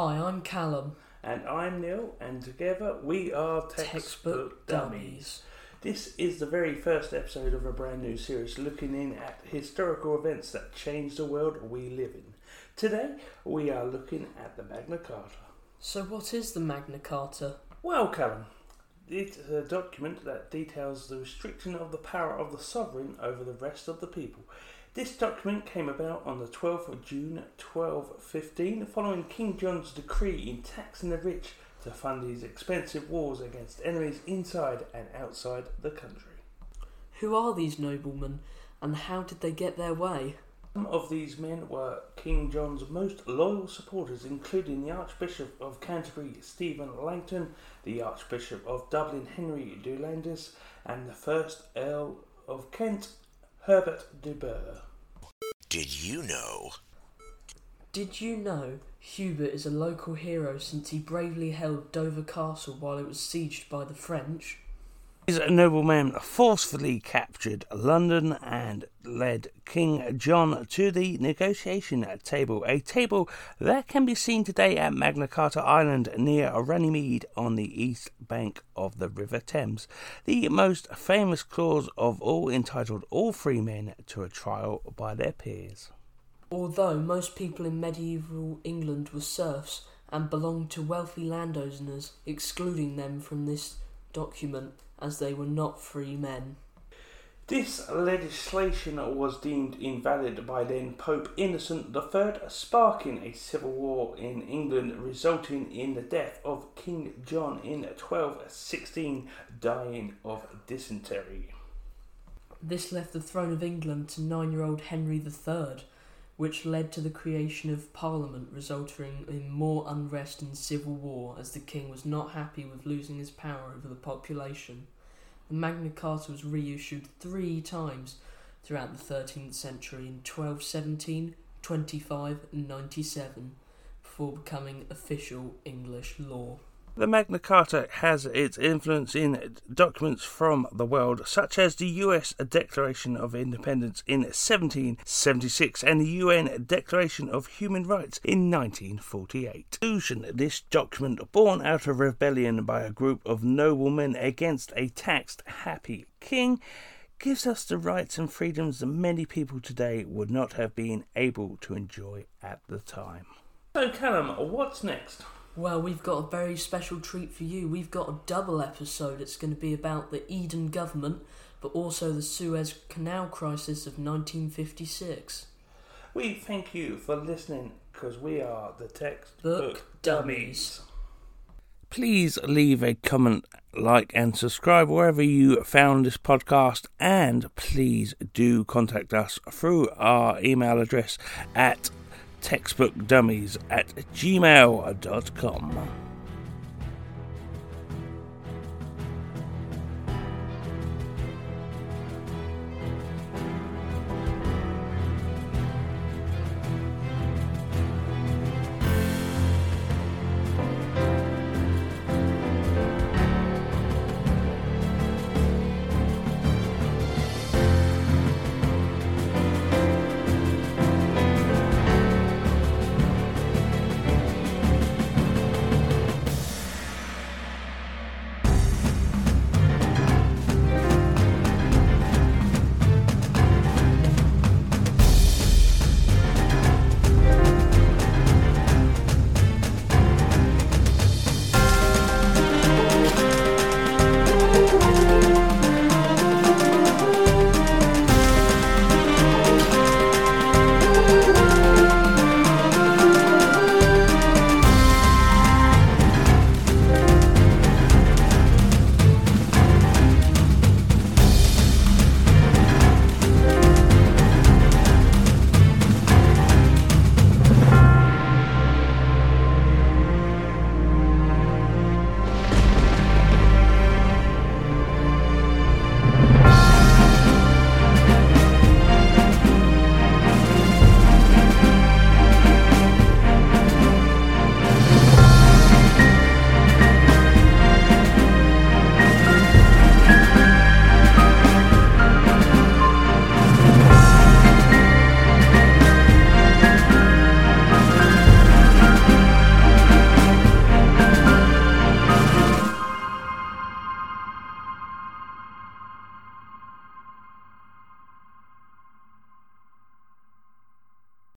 Hi, I'm Callum. And I'm Neil, and together we are Textbook, Textbook Dummies. Dummies. This is the very first episode of a brand new series looking in at historical events that changed the world we live in. Today we are looking at the Magna Carta. So, what is the Magna Carta? Well, Callum, it's a document that details the restriction of the power of the sovereign over the rest of the people. This document came about on the 12th of June 1215 following King John's decree in taxing the rich to fund his expensive wars against enemies inside and outside the country. Who are these noblemen, and how did they get their way? Some of these men were King John's most loyal supporters, including the Archbishop of Canterbury, Stephen Langton, the Archbishop of Dublin, Henry de Landis, and the first Earl of Kent, Hubert de Burgh. Did you know? Did you know Hubert is a local hero since he bravely held Dover Castle while it was sieged by the French? These noblemen forcefully captured London and led King John to the negotiation table, a table that can be seen today at Magna Carta Island near Runnymede on the east bank of the River Thames. The most famous clause of all entitled all free men to a trial by their peers. Although most people in medieval England were serfs and belonged to wealthy landowners, excluding them from this document as they were not free men. This legislation was deemed invalid by then Pope Innocent III, sparking a civil war in England, resulting in the death of King John in 1216, dying of dysentery. This left the throne of England to nine year old Henry III, which led to the creation of Parliament, resulting in more unrest and civil war as the king was not happy with losing his power over the population. The Magna Carta was reissued three times throughout the 13th century in 1217, 25, and 97 before becoming official English law. The Magna Carta has its influence in documents from the world, such as the US Declaration of Independence in 1776 and the UN Declaration of Human Rights in 1948. Illusion, this document, born out of rebellion by a group of noblemen against a taxed, happy king, gives us the rights and freedoms that many people today would not have been able to enjoy at the time. So, Callum, what's next? Well, we've got a very special treat for you. We've got a double episode. It's going to be about the Eden government, but also the Suez Canal crisis of 1956. We thank you for listening because we are the textbook Book Dummies. Please leave a comment, like, and subscribe wherever you found this podcast. And please do contact us through our email address at textbookdummies at gmail.com.